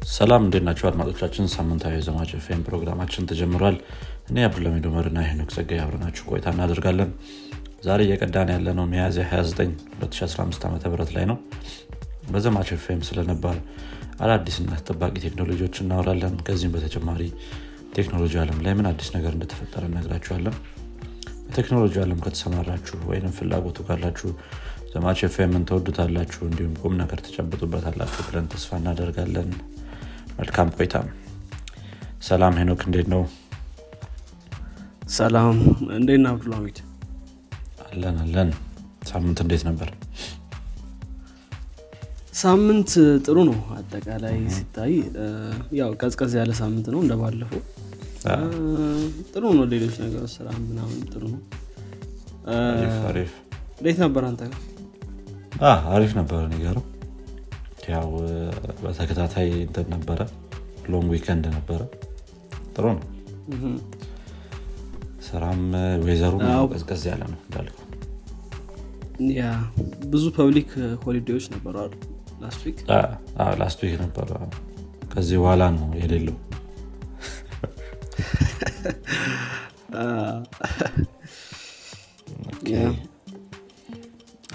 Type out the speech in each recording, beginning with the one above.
ሰላም እንዴት ናቸው አድማጮቻችን? ሳምንታዊ የዘማች ፌም ፕሮግራማችን ተጀምሯል። እኔ አብዱልሚዶ መርና ሄኖክ ጸጋ አብረናችሁ ቆይታ እናደርጋለን። ዛሬ እየቀዳን ያለነው ሚያዝያ 29 2015 ዓ ም ላይ ነው። በዘማች ፌም ስለነባር አዳዲስና ተጠባቂ ቴክኖሎጂዎች እናወራለን። ከዚህም በተጨማሪ ቴክኖሎጂ አለም ላይ ምን አዲስ ነገር እንደተፈጠረ እነግራችኋለን። በቴክኖሎጂ አለም ከተሰማራችሁ ወይም ፍላጎቱ ካላችሁ ዘማች ኤፍኤምን ተወዱታላችሁ እንዲሁም ቁም ነገር ተጨብጡበታላችሁ ብለን ተስፋ እናደርጋለን መልካም ቆይታ። ሰላም ሄኖክ እንዴት ነው? ሰላም። እንዴት ነህ አብዱልሚድ አለን አለን። ሳምንት እንዴት ነበር? ሳምንት ጥሩ ነው አጠቃላይ ሲታይ። ያው ቀዝቀዝ ያለ ሳምንት ነው እንደባለፈው። ጥሩ ነው ሌሎች ነገሮች ስራ ምናምን ጥሩ ነው። እንዴት ነበር አንተ? አሪፍ ነበረ ነገሩ ያው በተከታታይ እንትን ነበረ long weekend ነበረ። ጥሩ ነው። ስራም ዌዘሩ ቀዝቀዝ ያለ ነው እንዳልከው። ያ ብዙ public holiday ዎች ነበሩ last week ነበረ ከዚህ በኋላ ነው የሌለው።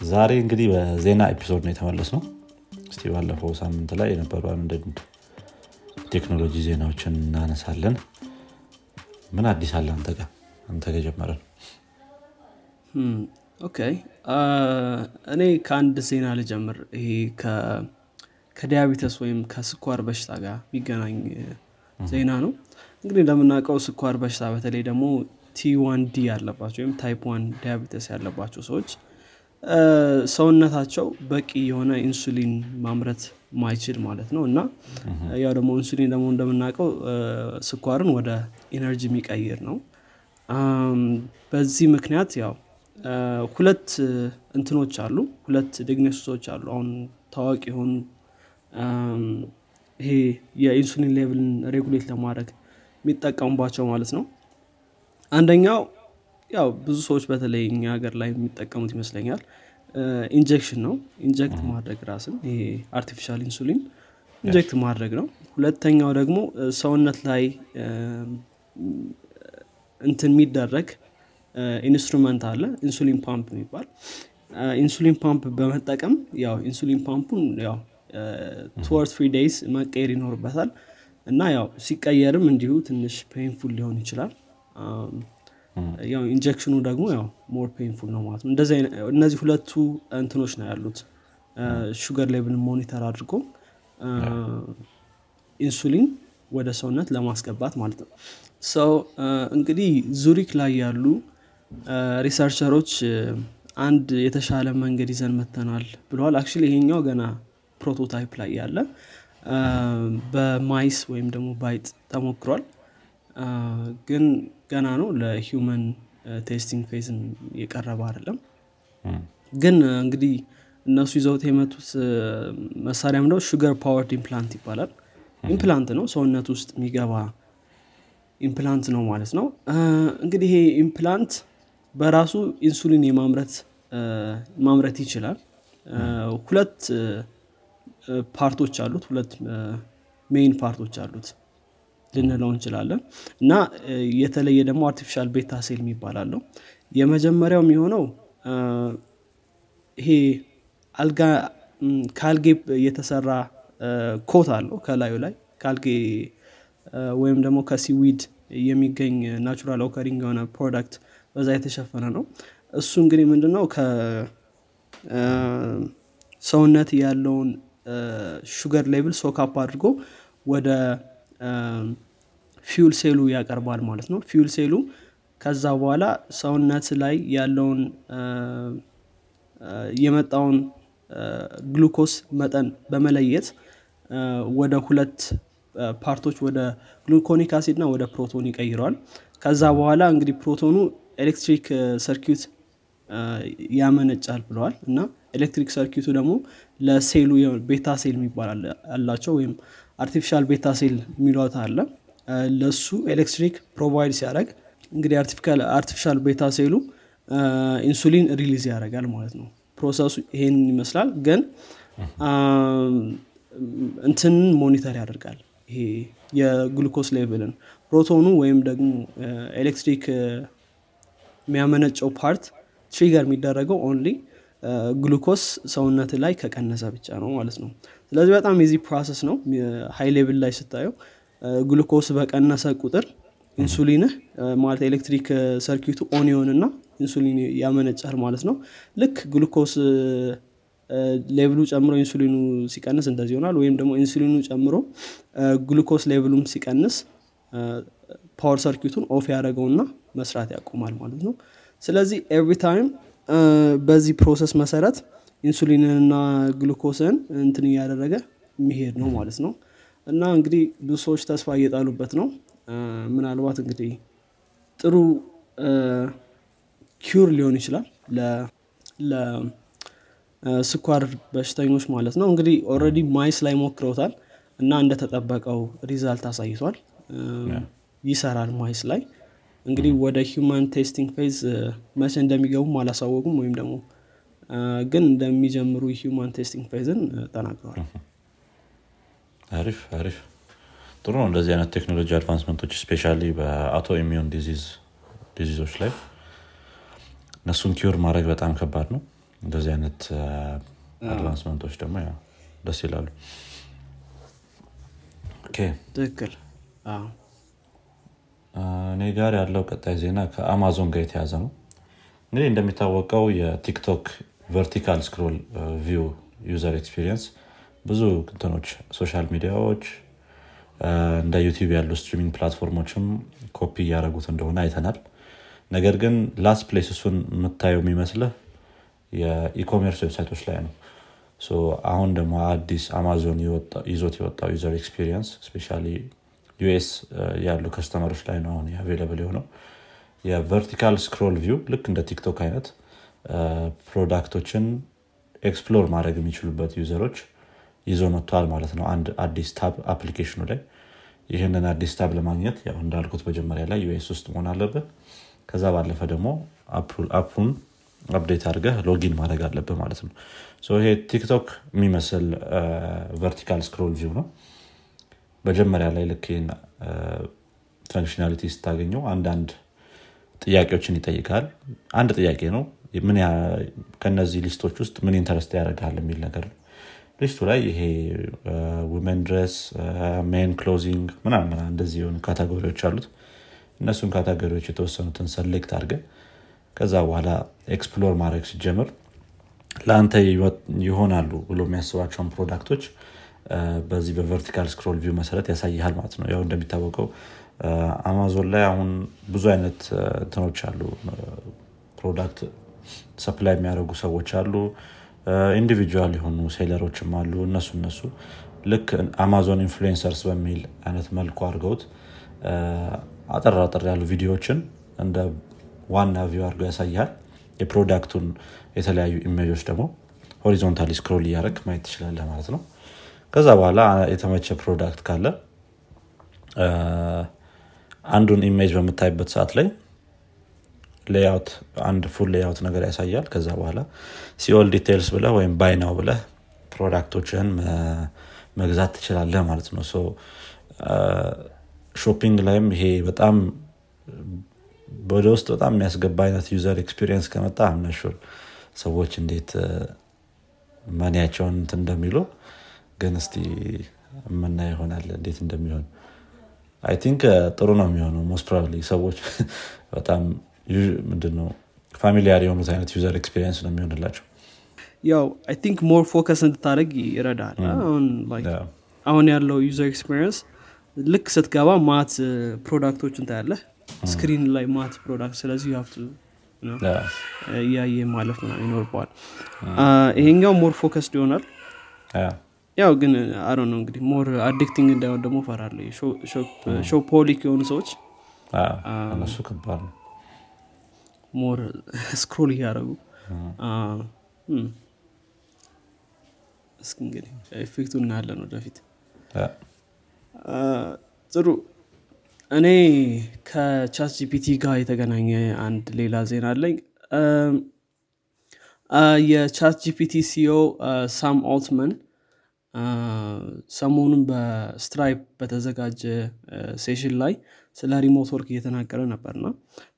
ዛሬ እንግዲህ በዜና episode ነው የተመለስነው ባለፈው ሳምንት ላይ የነበሩ አንዳንድ ቴክኖሎጂ ዜናዎችን እናነሳለን። ምን አዲስ አለ አንተ ጋር? አንተ ጋር ጀመረን okay እኔ ከአንድ ዜና ልጀምር። ይሄ ከ diabetes ወይም ከስኳር በሽታ ጋር የሚገናኝ ዜና ነው። እንግዲህ እንደምናውቀው ስኳር በሽታ በተለይ ደግሞ T1D ያለባቸው ወይም type one diabetes ያለባቸው ሰዎች ሰውነታቸው በቂ የሆነ ኢንሱሊን ማምረት ማይችል ማለት ነው። እና ያው ደግሞ ኢንሱሊን ደግሞ እንደምናውቀው ስኳርን ወደ energy የሚቀይር ነው። በዚህ ምክንያት ያው ሁለት እንትኖች አሉ ሁለት diagnosis ኦች አሉ። አሁን ታዋቂ የሆኑ ይሄ የኢንሱሊን level ን regulate ለማድረግ የሚጠቀሙባቸው ማለት ነው። አንደኛው ያው ብዙ ሰዎች በተለይ እኛ ሀገር ላይ የሚጠቀሙት ይመስለኛል injection ነው። inject ማድረግ ራስን ይሄ artificial ኢንሱሊን inject ማድረግ ነው። ሁለተኛው ደግሞ ሰውነት ላይ እንትን የሚደረግ instrument አለ። insulin pump የሚባል። insulin pump በመጠቀም ያው insulin pump ኡን ያው two or three days መቀየር ይኖርበታል። እና ያው ሲቀየርም እንዲሁ ትንሽ painful ሊሆን ይችላል injection ኑ ደግሞ ያው more painful ነው ማለት ነው። እነዚህ ሁለቱ እንትኖች ነው ያሉት። sugar level monitor አድርጎ ኢንሱሊን ወደ ሰውነት ለማስገባት ማለት ነው። ሰው እንግዲህ ዙሪክ ላይ ያሉ researcher ኦች አንድ የተሻለ መንገድ ይዘን መጥተናል ብለዋል። actually ይሄኛው ገና prototype ላይ ያለ በ mice ወይም ደግሞ በአይጥ ተሞክሯል ግን ገና ነው ለ human testing phase ን የቀረበ አይደለም። ግን እንግዲህ እነሱ ይዘውት የመጡት አ፣ መሳሪያ ምንድነው sugar powered implant ይባላል። implant ነው ሰውነት ውስጥ የሚገባ implant ነው ማለት ነው። እንግዲህ ይሄ implant በራሱ ኢንሱሊን የማምረት ማምረት ይችላል። ሁለት part ኦች አሉት ሁለት main part ኦች አሉት ልንለው እንችላለን። እና የተለየ ደግሞ artificial beta cell የሚባል አለው። የመጀመሪያው የሚሆነው ይሄ አልጌ ከአልጌ የተሰራ ኮት አለው ከላዩ ላይ። አ፣ ወይም ደግሞ ከ seaweed የሚገኝ natural occurring የሆነ product በዛ የተሸፈነ ነው። እሱ እንግዲህ ምንድነው ከሰውነት ያለውን sugar level soak up አድርጎ ወደ fuel cell ኡ ያቀርባል ማለት ነው። fuel cell ኡ ከዛ በኋላ ሰውነት ላይ ያለውን የመጣውን ግሉኮስ መጠን በመለየት ወደ ሁለት part ኦች ወደ gluconic acid እና ወደ ፕሮቶን ይቀይረዋል። ከዛ በኋላ እንግዲህ ፕሮቶኑ ኤሌክትሪክ circuit ያመነጫል ብለዋል። እና ኤሌክትሪክ circuit ኡ ደግሞ ለ cell ኡ beta cell የሚባል አላቸው ወይም artificial beta cell የሚሏት አለ ለሱ ኤሌክትሪክ provide ሲያደርግ እንግዲህ artificial beta cell ኡ ኢንሱሊን release ያደርጋል ማለት ነው። process ኡ ይሄን ይመስላል። ግን እንትንን monitor ያደርጋል ይሄ የግሉኮስ level ን። ፕሮቶኑ ወይም ደግሞ ኤሌክትሪክ የሚያመነጨው part trigger የሚደረገው only ግሉኮስ ሰውነት ላይ ከቀነሰ ብቻ ነው ማለት ነው። ስለዚህ በጣም የዚህ process ነው። high level ላይ ስታየው ግሉኮስ በቀነሰ ቁጥር ኢንሱሊንህ ማለት ኤሌክትሪክ circuit ኡ on እና ኢንሱሊን ያመነጫል ማለት ነው። ልክ ግሉኮስ level ኡ ጨምሮ ኢንሱሊኑ ሲቀንስ እንደዚህ ይሆናል። ወይም ደግሞ ኢንሱሊኑ ጨምሮ ግሉኮስ level ኡም ሲቀንስ power circuit ኡን off ያደረገውና መስራት ያቆማል ማለት ነው። ስለዚህ every time በዚህ process መሰረት ኢንሱሊንንና ግሉኮስን እንትን እያደረገ የሚሄድ ነው ማለት ነው እና እንግዲህ ብዙ ሰዎች ተስፋ እየጣሉበት ነው። ምናልባት እንግዲህ ጥሩ cure ሊሆን ይችላል ለስኳር በሽተኞች ማለት ነው። እንግዲህ already mice ላይ ሞክረውታል እና እንደተጠበቀው result አሳይቷል። ይሰራል mice ላይ። እንግዲህ ወደ human testing phase መቼ እንደሚገቡም አላሳወቁም ወይም ደግሞ ግን እንደሚጀምሩ human testing phase ን ተናግረዋል አሪፍ አሪፍ። ጥሩ ነው እንደዚህ አይነት ቴክኖሎጂ advancement ኦች especially በ autoimmune disease ኦች ላይ። እነሱን cure ማድረግ በጣም ከባድ ነው። እንደዚህ አይነት advancement ኦች ደግሞ ደስ ይላሉ። ትክክል። እኔ ጋር ያለው ቀጣይ ዜና ከአማዞን ጋር የተያያዘ ነው። እንግዲህ እንደሚታወቀው የቲክቶክ vertical scroll view user experience ብዙ እንትኖች social ሚዲያዎች እንደ YouTube ያሉ streaming platform ኦችም copy እያደረጉት እንደሆነ አይተናል። ነገር ግን last place እሱን የምታየው የሚመስልህ የ e-commerce website ኦች ላይ ነው። አሁን ደግሞ አዲስ አማዞን ይዞት የወጣው user experience especially US ያሉ customer ኦች ላይ ነው አሁን available የሆነው። የ vertical scroll view ልክ እንደ ቲክቶክ አይነት product ኦችን explore ማድረግ የሚችሉበት user ኦች ይዞ መጥተዋል ማለት ነው። አንድ አዲስ tab application ኡ ላይ ይህንን አዲስ tab ለማግኘት እንዳልኩት መጀመሪያ ላይ US ውስጥ መሆን አለብህ ከዛ ባለፈ ደግሞ app ኡን update አድርገህ login ማድረግ አለብህ ማለት ነው። ይሄ ቲክቶክ የሚመስል vertical scroll view ነው። መጀመሪያ ላይ ልክ functionality ስታገኘው አንዳንድ ጥያቄዎችን ይጠይቃል። አንድ ጥያቄ ነው ከነዚህ list ኦች ውስጥ ምን interest ያደርጋል የሚል ነገር ነው list ኡ ላይ ይሄ women dress men clothing ምናምን እንደዚህ የሆኑ category ዎች አሉት። እነሱን category ዎች የተወሰኑትን select አድርገ ከዛ በኋላ explore ማድረግ ሲጀምር ለአንተ ይሆናሉ ብሎ የሚያስባቸውን product ኦች በዚህ በ vertical scroll view መሰረት ያሳይሃል ማለት ነው። ያው እንደሚታወቀው አማዞን ላይ አሁን ብዙ አይነት እንትኖች አሉ። product supply የሚያደርጉ ሰዎች አሉ individual የሆኑ seller ኦችም አሉ። እነሱ እነሱ ልክ አማዞን influencers በሚል አይነት መልኩ አድርገውት አጠር አጠር ያሉ ቪዲዮዎችን እንደ ዋና view አድርገው ያሳያል። የ product ኡን የተለያዩ image ኦች ደግሞ horizontally scroll እያደረግ ማየት ትችላለ ማለት ነው። ከዛ በኋላ የተመቸ product ካለ አንዱን image በምታይበት ሰዓት ላይ layout አንድ full layout ነገር ያሳያል። ከዛ በኋላ see all details ብለህ ወይም buy now ብለህ product ኦችህን መግዛት ትችላለህ ማለት ነው። Shopping ላይም ይሄ በጣም ወደ ውስጥ በጣም የሚያስገባ አይነት user experience ከመጣ I'm not sure ሰዎች እንዴት money ያቸውን እንደሚሉ ግን እስቲ የምና ይሆናል እንዴት እንደሚሆን። I think ጥሩ ነው የሚሆነው most probably ሰዎች በጣም ምንድነው? familiar የሆኑት አይነት user experience ነው የሚሆንላቸው። ያው I think more focus እንድታደረግ ይረዳል። አሁን ያለው ዩዘር ኤክስፒሪየንስ ልክ ስትገባ ማት ፕሮዳክቶችን ታያለህ። ስክሪን ላይ ማት ፕሮዳክት ስለዚህ ሀብቱ እያየ ማለፍ ነው ይኖርበዋል ይሄኛው ሞር ፎከስድ ይሆናል። ያው ግን አሮ ነው እንግዲህ ሞር አዲክቲንግ እንዳይሆን ደግሞ ፈራለ ሾፖሊክ የሆኑ ሰዎች እነሱ ከባድ ነው ሞር ስክሮል እያደረጉ እስኪ እንግዲህ effect ኡን እናያለን ወደፊት። ጥሩ። እኔ ከ ChatGPT ጋር የተገናኘ አንድ ሌላ ዜና አለኝ። የ ChatGPT CEO Sam Altman ሰሞኑን በ Stripe በተዘጋጀ session ላይ ስለ remote work እየተናገረ ነበርና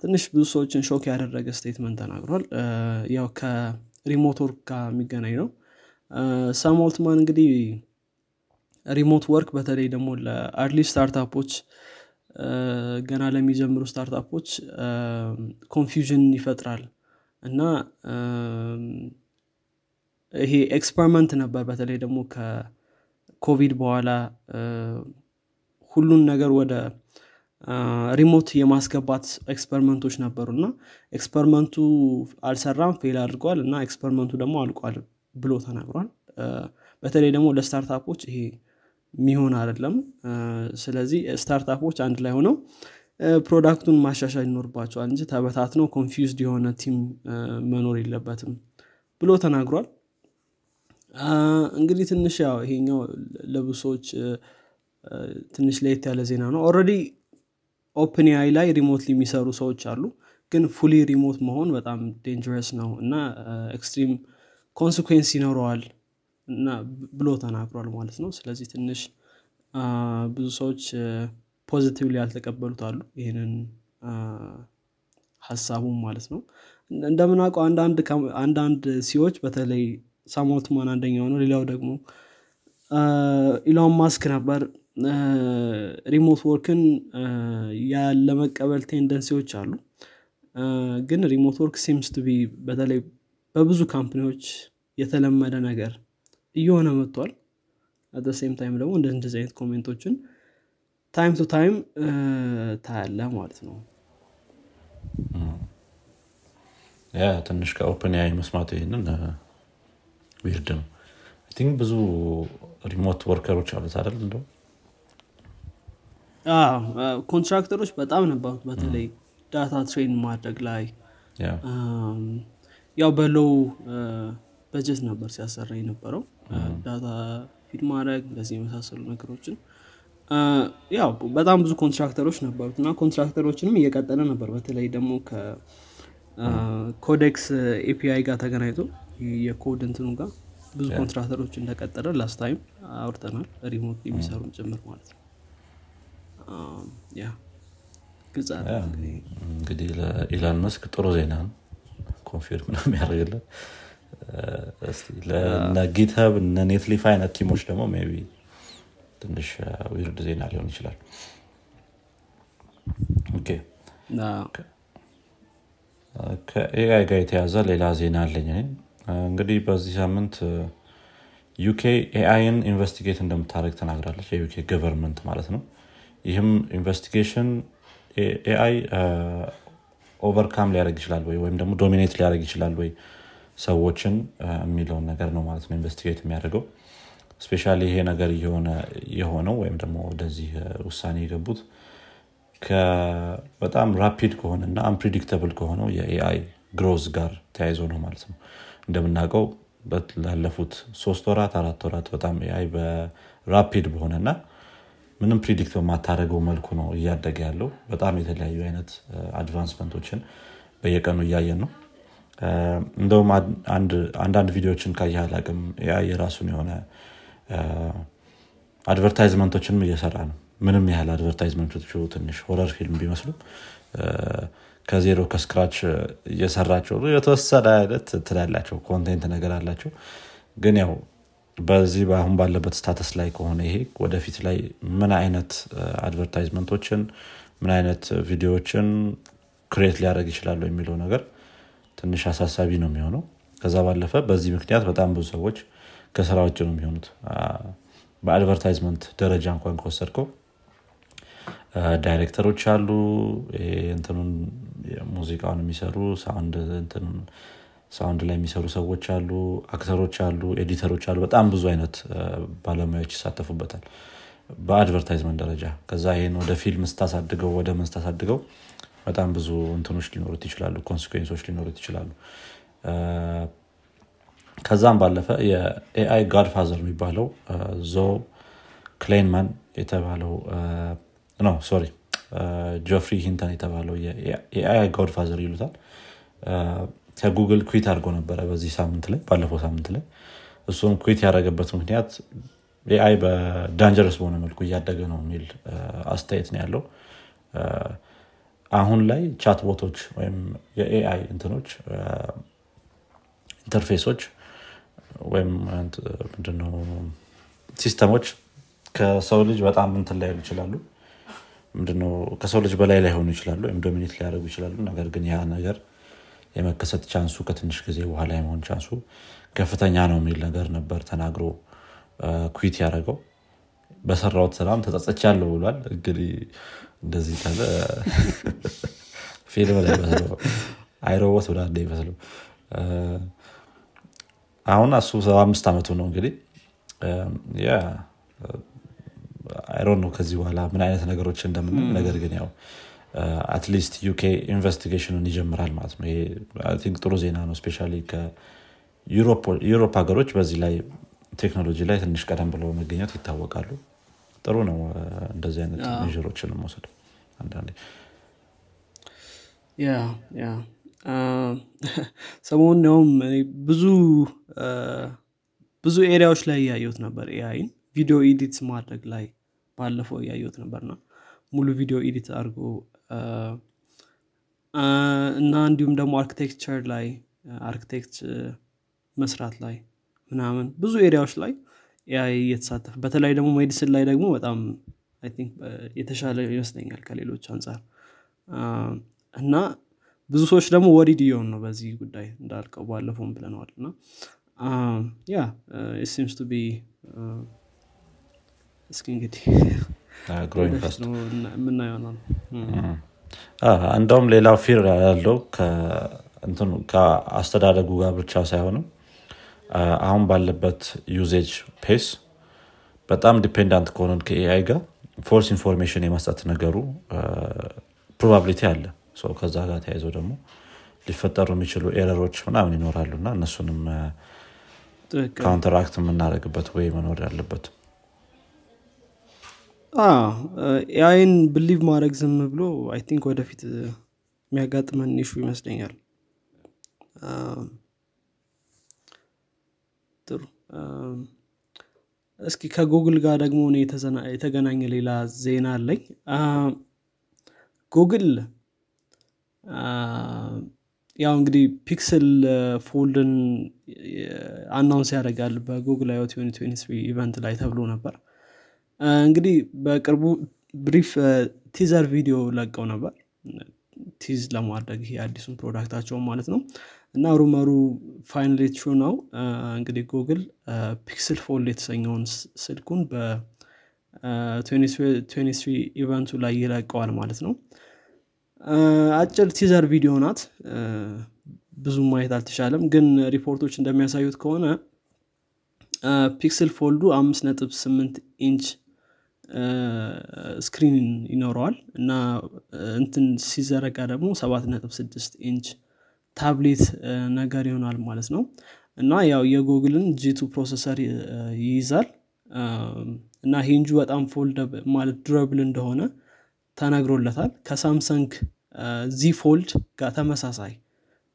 ትንሽ ብዙ ሰዎችን shock ያደረገ statement ተናግሯል። ያው ከ remote work ጋር የሚገናኝ ነው። Sam Altman እንግዲህ remote work በተለይ ደግሞ ለ early startup ኦች ገና ለሚጀምሩ startup ኦች confusion ይፈጥራል እና ይሄ experiment ነበር። በተለይ ደግሞ ከኮቪድ በኋላ ሁሉን ነገር ወደ remote የማስገባት experiment ኦች ነበሩ እና experiment ኡ አልሰራም fail አድርጓል እና experiment ኡ ደግሞ አልቋል ብሎ ተናግሯል። በተለይ ደግሞ ለ startup ኦች ይሄ የሚሆን አይደለም። ስለዚህ startup ኦች አንድ ላይ ሆነው product ኡን ማሻሻል ይኖርባቸዋል እንጂ ተበታትነው confused የሆነ team መኖር የለበትም ብሎ ተናግሯል እንግዲህ ትንሽ ያው ይሄኛው ለብዙ ሰዎች ትንሽ ለየት ያለ ዜና ነው። already OpenAI ላይ remotely የሚሰሩ ሰዎች አሉ። ግን fully remote መሆን በጣም dangerous ነው እና extreme consequence ይኖረዋል እና ብሎ ተናግሯል ማለት ነው። ስለዚህ ትንሽ ብዙ ሰዎች positively ያልተቀበሉት አሉ ይህንን ሀሳቡም ማለት ነው። እንደምናውቀው አንዳንድ CEO ዎች በተለይ Sam Altman አንደኛው ነው ሌላው ደግሞ ኢሎን ማስክ ነበር። remote work ን ያለመቀበል tendency ዎች አሉ። ግን remote work seems be በተለይ በብዙ company ዎች የተለመደ ነገር እየሆነ መጥቷል። at the same time ደግሞ እንደ እንደዚህ አይነት comment ኦችን time to time ታያለ ማለት ነው። yeah ትንሽ ከ OpenAI መስማት ይህንን weird ነው think ብዙ remote worker ኦች አሉት አይደል? እንደው? contractor ኦች በጣም ነበሩት በተለይ data train ማድረግ ላይ ያው በ low budget ነበር ሲያሰራ የነበረው። data feed ማድረግ እንደዚህ የመሳሰሉ ነገሮችን። ያው በጣም ብዙ contractor ኦች ነበሩት እና contractor ኦችንም እየቀጠለ ነበር። በተለይ ደግሞ ከ Codex API ጋር ተገናኝቶ የኮድ እንትኑ ጋር ብዙ contractor ኦች እንደቀጠለ last time አውርተናል remote የሚሰሩን ጭምር ማለት ነው ያ ግልጽ እንግዲህ ለኢላን መስክ ጥሩ ዜና ነው confirm ነው የሚያደርግልን ለ GitHub እነ Netlify አይነት team ኦች ደግሞ ቢ ትንሽ weird ዜና ሊሆን ይችላል ከ AI ጋር የተያዘ ሌላ ዜና አለኝ እንግዲህ በዚህ ሳምንት ዩኬ AI ን investigate እንደምታደረግ ተናግራለች። የዩኬ government ማለት ነው። ይህም investigation AI overcome ሊያደርግ ይችላል ወይ? ወይም ደግሞ dominate ሊያደርግ ይችላል ወይ? ሰዎችን የሚለውን ነገር ነው ማለት ነው investigate የሚያደርገው። especially ይሄ ነገር የሆነው ወይም ደግሞ ወደዚህ ውሳኔ የገቡት በጣም rapid ከሆነ እና unpredictable ከሆነው የ AI growth ጋር ተያይዞ ነው ማለት ነው እንደምናውቀው ላለፉት ሶስት ወራት አራት ወራት በጣም AI በ rapid በሆነና ምንም predict በማታደረገው መልኩ ነው እያደገ ያለው። በጣም የተለያዩ አይነት advancement ኦችን በየቀኑ እያየን ነው። እንደውም አንዳንድ ቪዲዮዎችን ካየህ አላቅም የራሱን የሆነ advertisement ኦችንም እየሰራ ነው። ምንም ያህል advertisement ኦቹ ትንሽ horror ፊልም ቢመስሉ ከዜሮ ከ scratch እየሰራቸው የተወሰነ አይነት ትላላቸው content ነገር አላቸው። ግን ያው በዚህ አሁን ባለበት status ላይ ከሆነ ይሄ ወደፊት ላይ ምን አይነት advertisement ኦችን ምን አይነት ቪዲዮዎችን create ሊያደረግ ይችላሉ የሚለው ነገር ትንሽ አሳሳቢ ነው የሚሆነው። ከዛ ባለፈ በዚህ ምክንያት በጣም ብዙ ሰዎች ከስራ ውጭ ነው የሚሆኑት። በ advertisement ደረጃ እንኳን ከወሰድከው ዳይሬክተሮች አሉ። እንትኑን ሙዚቃውን የሚሰሩ sound ላይ የሚሰሩ ሰዎች አሉ። actor ኦች አሉ editor ኦች አሉ። በጣም ብዙ አይነት ባለሙያዎች ይሳተፉበታል። በ advertisement ደረጃ ከዛ ይህን ወደ ፊልም ስታሳድገው ወደ ምን ስታሳድገው በጣም ብዙ እንትኖች ሊኖሩት ይችላሉ consequence ኦች ሊኖሩት ይችላሉ። ከዛም ባለፈ የ AI godfather የሚባለው ዞ ክሌንማን የተባለው no sorry ጆፍሪ ሂንተን የተባለው የ AI godfather ይሉታል. ከጉግል quit አድርጎ ነበረ በዚህ ሳምንት ላይ ባለፈው ሳምንት ላይ። እሱም quit ያደረገበት ምክንያት AI በ dangerous በሆነ መልኩ እያደገ ነው የሚል አስተያየት ነው ያለው። አሁን ላይ chat bot ኦች ወይም የ AI እንትኖች interface ኦች ወይም system ኦች ከሰው ልጅ በጣም እንትን ላይሉ ይችላሉ ምንድነው ከሰው ልጅ በላይ ላይሆኑ ይችላሉ ወይም dominate ሊያደርጉ ይችላሉ። ነገር ግን ያ ነገር የመከሰት chance ኡ ከትንሽ ጊዜ በኋላ የመሆን chance ኡ ከፍተኛ ነው የሚል ነገር ነበር ተናግሮ quit ያደረገው። በሰራውት ስራም ተጸጸቻለሁ ብሏል። እንግዲህ እንደዚህ ካለ ፊልም ላይ መስለው አይሮቦት ብላ እንደ ይመስለው። አሁን እሱ ሰባ አምስት ዓመቱ ነው እንግዲህ አይሮን ነው ከዚህ በኋላ ምን አይነት ነገሮች እንደምን ነገር ግን ያው አትሊስት ዩኬ ኢንቨስቲጌሽኑን ይጀምራል ማለት ነው። ይሄ ጥሩ ዜና ነው ስፔሻ ከዩሮፕ ሀገሮች በዚህ ላይ ቴክኖሎጂ ላይ ትንሽ ቀደም ብለው መገኘት ይታወቃሉ። ጥሩ ነው እንደዚህ አይነት measure ኦችን መውሰድ አንዳንዴ። yeah yeah ሰሞኑን ያውም ብዙ ብዙ area ዎች ላይ እያየሁት ነበር AI ን ቪዲዮ edit ማድረግ ላይ ባለፈው እያየሁት ነበርና ሙሉ ቪዲዮ edit አድርጎ እና እንዲሁም ደግሞ architecture ላይ አርኪቴክት መስራት ላይ ምናምን ብዙ area ዎች ላይ AI እየተሳተፈ በተለይ ደግሞ medicine ላይ ደግሞ በጣም የተሻለ ይመስለኛል ከሌሎች አንጻር እና ብዙ ሰዎች ደግሞ worried እየሆኑ ነው በዚህ ጉዳይ እንዳልከው ባለፈውም ብለነዋል እና yeah seems to be እስኪ እንግዲህ የምናየው ነው። እንደውም ሌላው fear ያለው ከአስተዳደጉ ጋር ብቻ ሳይሆንም አሁን ባለበት usage pace በጣም dependent ከሆነን ከ AI ጋር false information የመስጠት ነገሩ probability አለ። ከዛ ጋር ተያይዘው ደግሞ ሊፈጠሩ የሚችሉ error ኦች ምናምን ይኖራሉ እና እነሱንም counteract የምናደርግበት way መኖር ያለበት AI ን believe ማድረግ ዝም ብሎ I think ወደፊት የሚያጋጥመን issue ይመስለኛል። ጥሩ። እስኪ ከጉግል ጋር ደግሞ እኔ የተገናኘ ሌላ ዜና አለኝ። ጉግል ያው እንግዲህ Pixel Fold ን announce ያደርጋል በጉግል I/O event ላይ ተብሎ ነበር እንግዲህ በቅርቡ brief teaser ቪዲዮ ለቀው ነበር። tease ለማድረግ ይሄ አዲሱን product አቸውን ማለት ነው። እና rumor ኡ finally true ነው? እንግዲህ Google Pixel Fold የተሰኘውን ስልኩን በ23 event ኡ ላይ ይለቀዋል ማለት ነው። አጭር teaser ቪዲዮ ናት። ብዙ ማየት አልተቻለም ግን ሪፖርቶች እንደሚያሳዩት ከሆነ Pixel Fold ኡ አምስት ነጥብ ስምንት ኢንች screen ይኖረዋል እና እንትን ሲዘረጋ ደግሞ ሰባት ነጥብ ስድስት ኢንች ታብሌት ነገር ይሆናል ማለት ነው። እና ያው የ Google ን G2 processor ይይዛል። እና ሂንጁ በጣም fold ማለት durable እንደሆነ ተነግሮለታል። ከ Samsung Z Fold ጋር ተመሳሳይ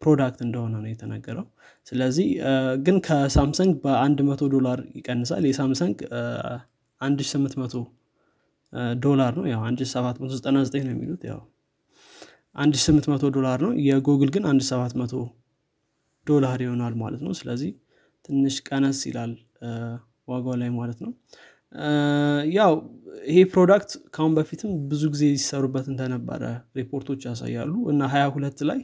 product እንደሆነ ነው የተነገረው። ስለዚህ ግን ከ Samsung በአንድ መቶ ዶላር ይቀንሳል። የ Samsung 1800 ዶላር ነው። ያው 1799 ነው የሚሉት። ያው 1800 ዶላር ነው። የጉግል ግን 1700 ዶላር ይሆናል ማለት ነው። ስለዚህ ትንሽ ቀነስ ይላል ዋጋው ላይ ማለት ነው። ያው ይሄ product ካሁን በፊትም ብዙ ጊዜ ሲሰሩበት እንደነበረ ሪፖርቶች ያሳያሉ። እና ሀያ ሁለት ላይ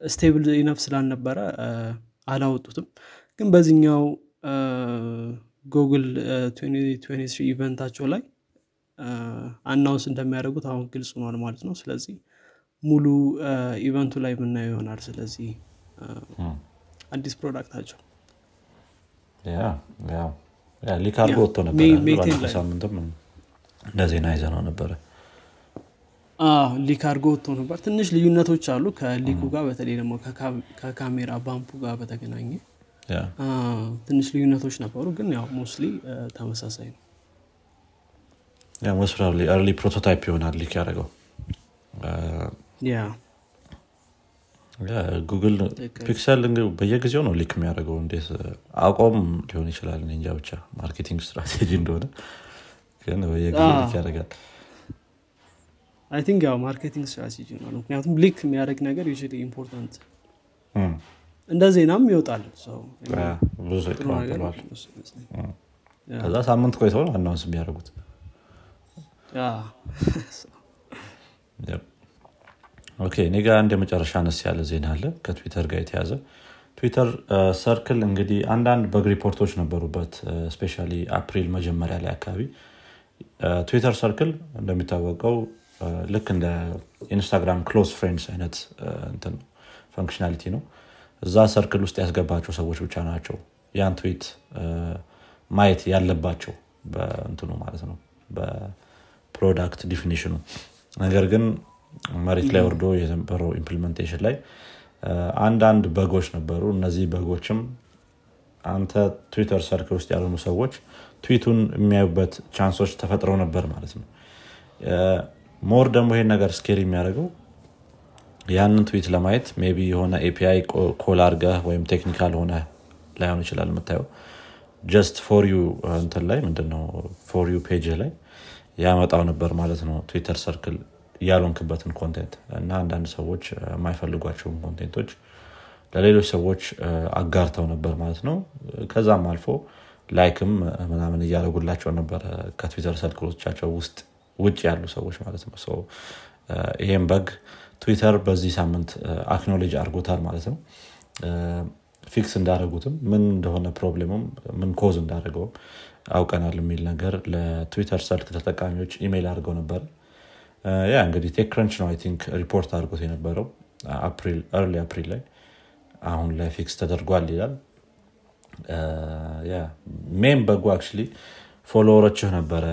stable enough ስላልነበረ አላወጡትም። ግን በዚህኛው Google event አቸው ላይ announce እንደሚያደርጉት አሁን ግልጽ ሆኗል ማለት ነው። ስለዚህ ሙሉ event ኡ ላይ የምናየው ይሆናል። ስለዚህ አዲስ product አቸው። leak አድርጎ ወጥቶ ሳምንትም እንደ ዜና ይዘነው ነበረ leak አድርጎ ወጥቶ ነበር። ትንሽ ልዩነቶች አሉ። ከ leak ኡ ጋር በተለይ ደግሞ ከካሜራ bump ኡ ጋር በተገናኘ ትንሽ ልዩነቶች ነበሩ። ግን ያው mostly ተመሳሳይ ነው most likely prototype ይሆናል leak ያደረገው። Google Pixel በየጊዜው ነው leak የሚያደርገው። እንዴት? አቋም ሊሆን ይችላል እንጃ ብቻ marketing strategy እንደሆነ ግን በየጊዜው leak ያደርጋል። I think ያው marketing strategy ነው። ምክንያቱም leak የሚያደርግ ነገር ዩ important እንደ ዜናም ይወጣል። ብዙ ከዛ ሳምንት ቆይተው ነው announce የሚያደርጉት yeah።. Okay እኔ ጋር አንድ የመጨረሻ አነስ ያለ ዜና አለ ከትዊተር ጋር የተያዘ Twitter Circle እንግዲህ አንዳንድ bug ሪፖርቶች ነበሩበት especially April መጀመሪያ ላይ አካባቢ Twitter Circle እንደሚታወቀው ልክ እንደ Instagram Close Friends አይነት functionality ነው እዛ circle ውስጥ ያስገባቸው ሰዎች ብቻ ናቸው ያን ትዊት ማየት ያለባቸው በእንትኑ ማለት ነው በ product definition ኡ ነገር ግን መሬት ላይ ወርዶ የነበረው implementation ላይ አ፣ አንዳንድ bug ኦች ነበሩ። እነዚህ bug ኦችም አንተ Twitter Circle ውስጥ ያልሆኑ ሰዎች ትዊቱን የሚያዩበት chance ኦች ተፈጥረው ነበር ማለት ነው። more ደግሞ ይሄን ነገር scale የሚያደርገው ያንን ትዊት ለማየት maybe የሆነ API call አድርገህ ወይም technical ሆነ ላይሆን ይችላል የምታየው። just For You እንትን ላይ ምንድነው? For You page ላይ ያመጣው ነበር ማለት ነው Twitter Circle ያልሆንክበትን content እና አንዳንድ ሰዎች የማይፈልጓቸውን content ኦች ለሌሎች ሰዎች አጋርተው ነበር ማለት ነው። ከዛም አልፎ like ም ምናምን እያደረጉላቸው ነበር ከ Twitter Circle ኦቻቸው ውስጥ ውጭ ያሉ ሰዎች ማለት ነው። ይሄም bug Twitter በዚህ ሳምንት acknowledge አድርጎታል ማለት ነው። fix እንዳደረጉትም ምን እንደሆነ problem ኡም ምን cause እንዳደረገውም አውቀናል የሚል ነገር ለ Twitter Circle ተጠቃሚዎች ኢሜይል አድርገው ነበር። ያ እንግዲህ TechCrunch ነው think ሪፖርት አድርጎት የነበረው early April ላይ። አሁን ላይ fix ተደርጓል ይላል። ሜም bug ኦ actually follower ኦችህ ነበረ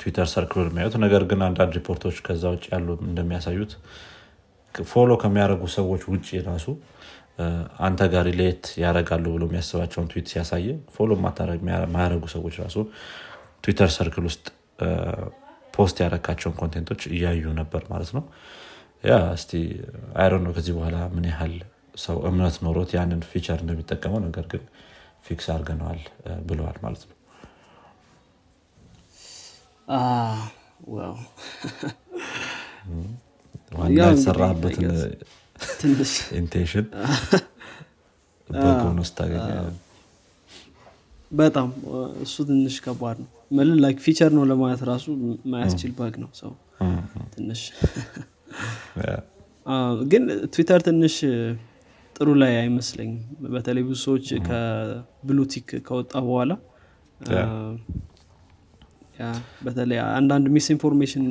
Twitter Circle ኡን የሚያዩት። ነገር ግን አንዳንድ ሪፖርቶች ከዛ ውጭ ያሉ እንደሚያሳዩት follow ከሚያደርጉ ሰዎች ውጭ ራሱ አንተ ጋር relate ያደርጋሉ ብሎ የሚያስባቸውን ትዊት ሲያሳየ follow የማያደርጉ ሰዎች ራሱ Twitter Circle ውስጥ post ያደረካቸውን content ኦች እያዩ ነበር ማለት ነው። ያ እስቲ አይሮ ነው ከዚህ በኋላ ምን ያህል ሰው እምነት ኖሮት ያንን ፊቸር እንደሚጠቀመው ነገር ግን ፊክስ አድርገነዋል ብለዋል ማለት ነው። ዋና የተሰራበትን ትንሽ ኢንቴንሽን ውስጥ ታገኘ በጣም እሱ ትንሽ ከባድ ነው። ምን ላይክ ፊቸር ነው ለማለት ራሱ ማያስችል bug ነው ሰው ትንሽ ግን ትዊተር ትንሽ ጥሩ ላይ አይመስለኝም። በተለይ ብዙ ሰዎች ከ blue tick ከወጣ በኋላ በተለይ አንዳንድ misinformation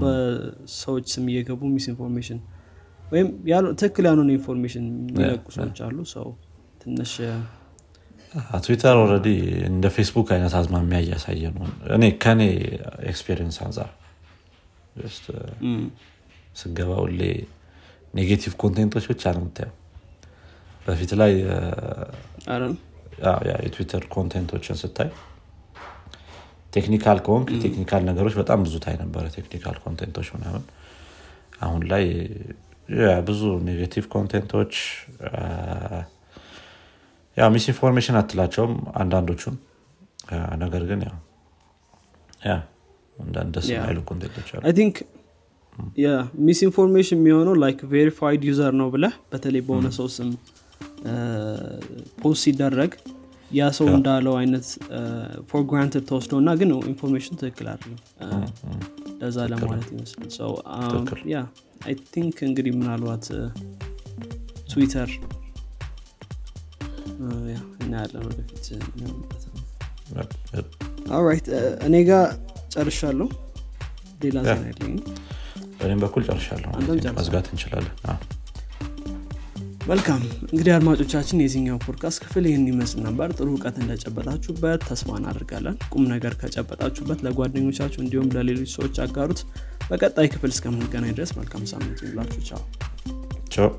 በሰዎች ስም እየገቡ misinformation ወይም ትክክል ያልሆነ information የሚለቁ ሰዎች አሉ። ሰው ትንሽ ትዊተር already እንደ ፌስቡክ አይነት አዝማሚያ እያሳየ ነው። እኔ ከኔ experience አንጻር ስገባ ሁሌ negative ኮንቴንቶች ብቻ ነው የምታየው። በፊት ላይ ያ የትዊተር ኮንቴንቶችን ስታይ technical ከሆንክ technical ነገሮች በጣም ብዙ ታይ ነበረ። technical ኮንቴንቶች ምናምን አሁን ላይ ብዙ negative ኮንቴንቶች ያ misinformation አትላቸውም አንዳንዶቹን። አ፣ ነገር ግን ያው ደስ ኮንቴንቶች አሉ። misinformation የሚሆነው like verified user ነው ብለህ በተለይ በሆነ ሰው ስም post ሲደረግ ያ ሰው እንዳለው አይነት for granted ተወስዶ እና ግን information ትክክል አይደለም ለዛ ለማለት ትክክል። ያ I think እንግዲህ ምናልባት ትዊተር እናያለን ወደፊት የሚሆንበት ነው። alright እኔ ጋር ጨርሻለሁ። ሌላ ዜና በእኔም በኩል ጨርሻለሁ። መዝጋት እንችላለን መልካም እንግዲህ አድማጮቻችን የዚህኛው ፖድካስት ክፍል ይህን ይመስል ነበር። ጥሩ እውቀት እንደጨበጣችሁበት ተስፋ እናደርጋለን። ቁም ነገር ከጨበጣችሁበት ለጓደኞቻችሁ እንዲሁም ለሌሎች ሰዎች አጋሩት። በቀጣይ ክፍል እስከምንገናኝ ድረስ መልካም ሳምንት ይሁንላችሁ። ቻው። ቻው